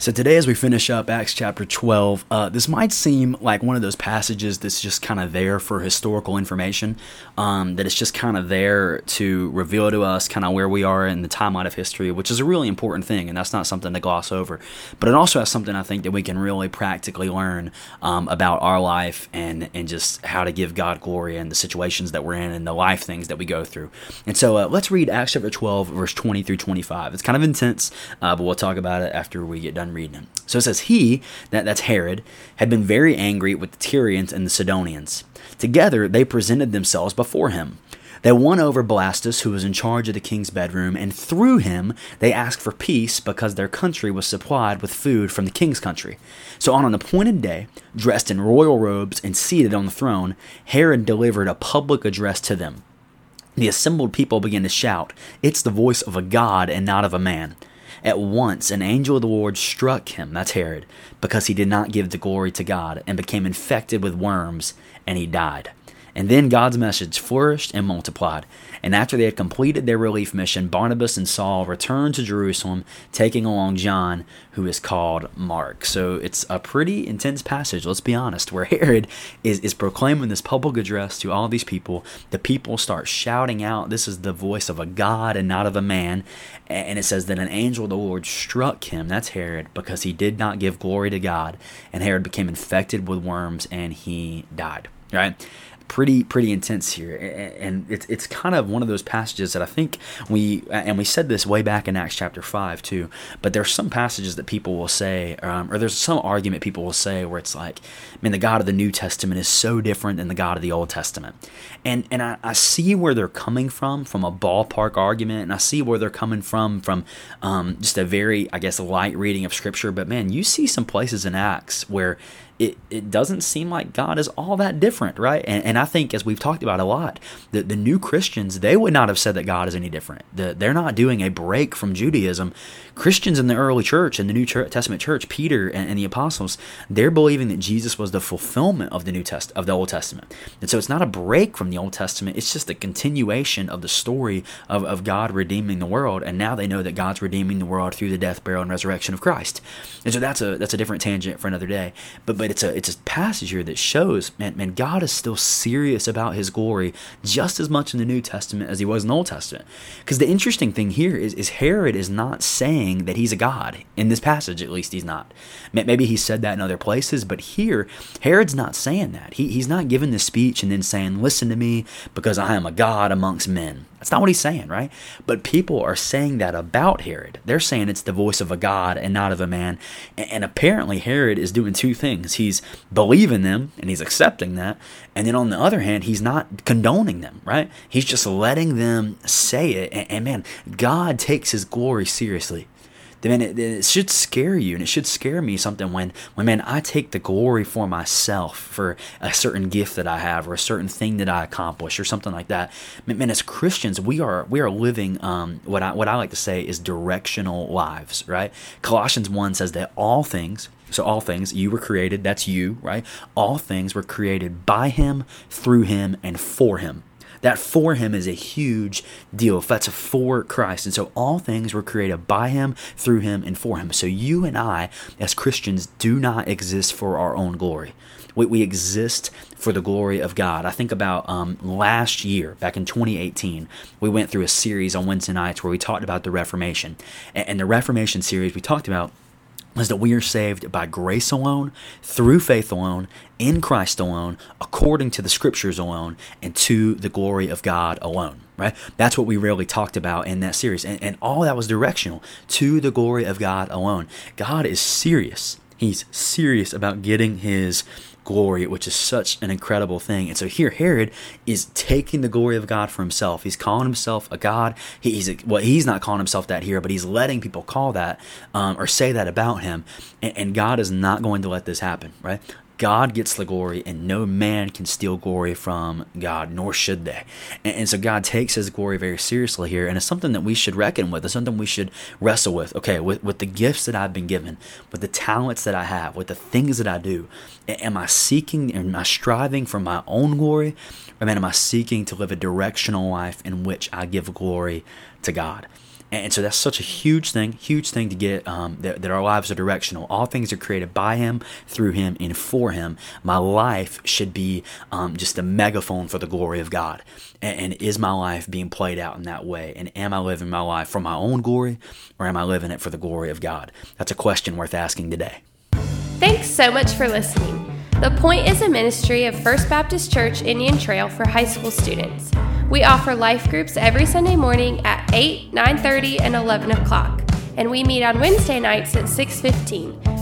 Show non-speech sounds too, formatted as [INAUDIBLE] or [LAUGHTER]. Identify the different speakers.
Speaker 1: So today, as we finish up Acts chapter 12, uh, this might seem like one of those passages that's just kind of there for historical information, um, that it's just kind of there to reveal to us kind of where we are in the timeline of history, which is a really important thing, and that's not something to gloss over. But it also has something I think that we can really practically learn um, about our life and, and just how to give God glory in the situations that we're in and the life things that we go through. And so uh, let's read Acts chapter 12, verse 20 through 25. It's kind of intense, uh, but we'll talk about it after we get done reading them. So it says, He, that, that's Herod, had been very angry with the Tyrians and the Sidonians. Together they presented themselves before him. They won over Blastus, who was in charge of the king's bedroom, and through him they asked for peace because their country was supplied with food from the king's country. So on an appointed day, dressed in royal robes and seated on the throne, Herod delivered a public address to them. The assembled people began to shout, It's the voice of a god and not of a man. At once, an angel of the Lord struck him, that's Herod, because he did not give the glory to God, and became infected with worms, and he died. And then God's message flourished and multiplied. And after they had completed their relief mission, Barnabas and Saul returned to Jerusalem, taking along John, who is called Mark. So it's a pretty intense passage, let's be honest, where [LAUGHS] Herod is, is proclaiming this public address to all these people. The people start shouting out, This is the voice of a God and not of a man. And it says that an angel of the Lord struck him, that's Herod, because he did not give glory to God. And Herod became infected with worms and he died. Right? Pretty pretty intense here, and it's it's kind of one of those passages that I think we and we said this way back in Acts chapter five too. But there's some passages that people will say, um, or there's some argument people will say where it's like, man, the God of the New Testament is so different than the God of the Old Testament, and and I, I see where they're coming from from a ballpark argument, and I see where they're coming from from um, just a very I guess light reading of Scripture. But man, you see some places in Acts where it, it doesn't seem like God is all that different, right? And, and I think, as we've talked about a lot, the, the new Christians, they would not have said that God is any different. The, they're not doing a break from Judaism. Christians in the early church, in the New Testament church, Peter and, and the apostles, they're believing that Jesus was the fulfillment of the New Test of the Old Testament. And so it's not a break from the Old Testament, it's just a continuation of the story of, of God redeeming the world. And now they know that God's redeeming the world through the death, burial, and resurrection of Christ. And so that's a that's a different tangent for another day. But but it's a it's a passage here that shows, man, man, God is still serious about His glory just as much in the New Testament as He was in the Old Testament. Because the interesting thing here is, is Herod is not saying that he's a god in this passage. At least he's not. Maybe he said that in other places, but here Herod's not saying that. He, he's not giving this speech and then saying, "Listen to me, because I am a god amongst men." That's not what he's saying, right? But people are saying that about Herod. They're saying it's the voice of a God and not of a man. And apparently, Herod is doing two things. He's believing them and he's accepting that. And then on the other hand, he's not condoning them, right? He's just letting them say it. And, man, God takes his glory seriously then it, it, should scare you and it should scare me something when when man I take the glory for myself for a certain gift that I have or a certain thing that I accomplish or something like that. Man, man as Christians, we are we are living um, what I what I like to say is directional lives, right? Colossians 1 says that all things so, all things, you were created, that's you, right? All things were created by him, through him, and for him. That for him is a huge deal. That's for Christ. And so all things were created by him, through him, and for him. So you and I, as Christians, do not exist for our own glory. We, we exist for the glory of God. I think about um, last year, back in 2018, we went through a series on Wednesday nights where we talked about the Reformation. And, and the Reformation series, we talked about is that we are saved by grace alone, through faith alone, in Christ alone, according to the scriptures alone, and to the glory of God alone. Right? That's what we really talked about in that series. And, and all that was directional to the glory of God alone. God is serious. He's serious about getting his glory, which is such an incredible thing. And so here, Herod is taking the glory of God for himself. He's calling himself a God. He's well, he's not calling himself that here, but he's letting people call that um, or say that about him. And, and God is not going to let this happen, right? God gets the glory, and no man can steal glory from God, nor should they. And, and, so God takes his glory very seriously here, and it's something that we should reckon with. It's something we should wrestle with. Okay, with, with the gifts that I've been given, with the talents that I have, with the things that I do, am I seeking, am I striving for my own glory, or man, am I seeking to live a directional life in which I give glory to God? And so that's such a huge thing, huge thing to get um, that, that, our lives are directional. All things are created by Him, through Him, and Him. My life should be um, just a megaphone for the glory of God. And, and, is my life being played out in that way? And am I living my life for my own glory, or am I living it for the glory of God? That's a question worth asking today.
Speaker 2: Thanks so much for listening. The Point is a ministry of First Baptist Church Indian Trail for high school students. We offer life groups every Sunday morning at 8, 9:30, and 11 o'clock, and we meet on Wednesday nights at 6:15.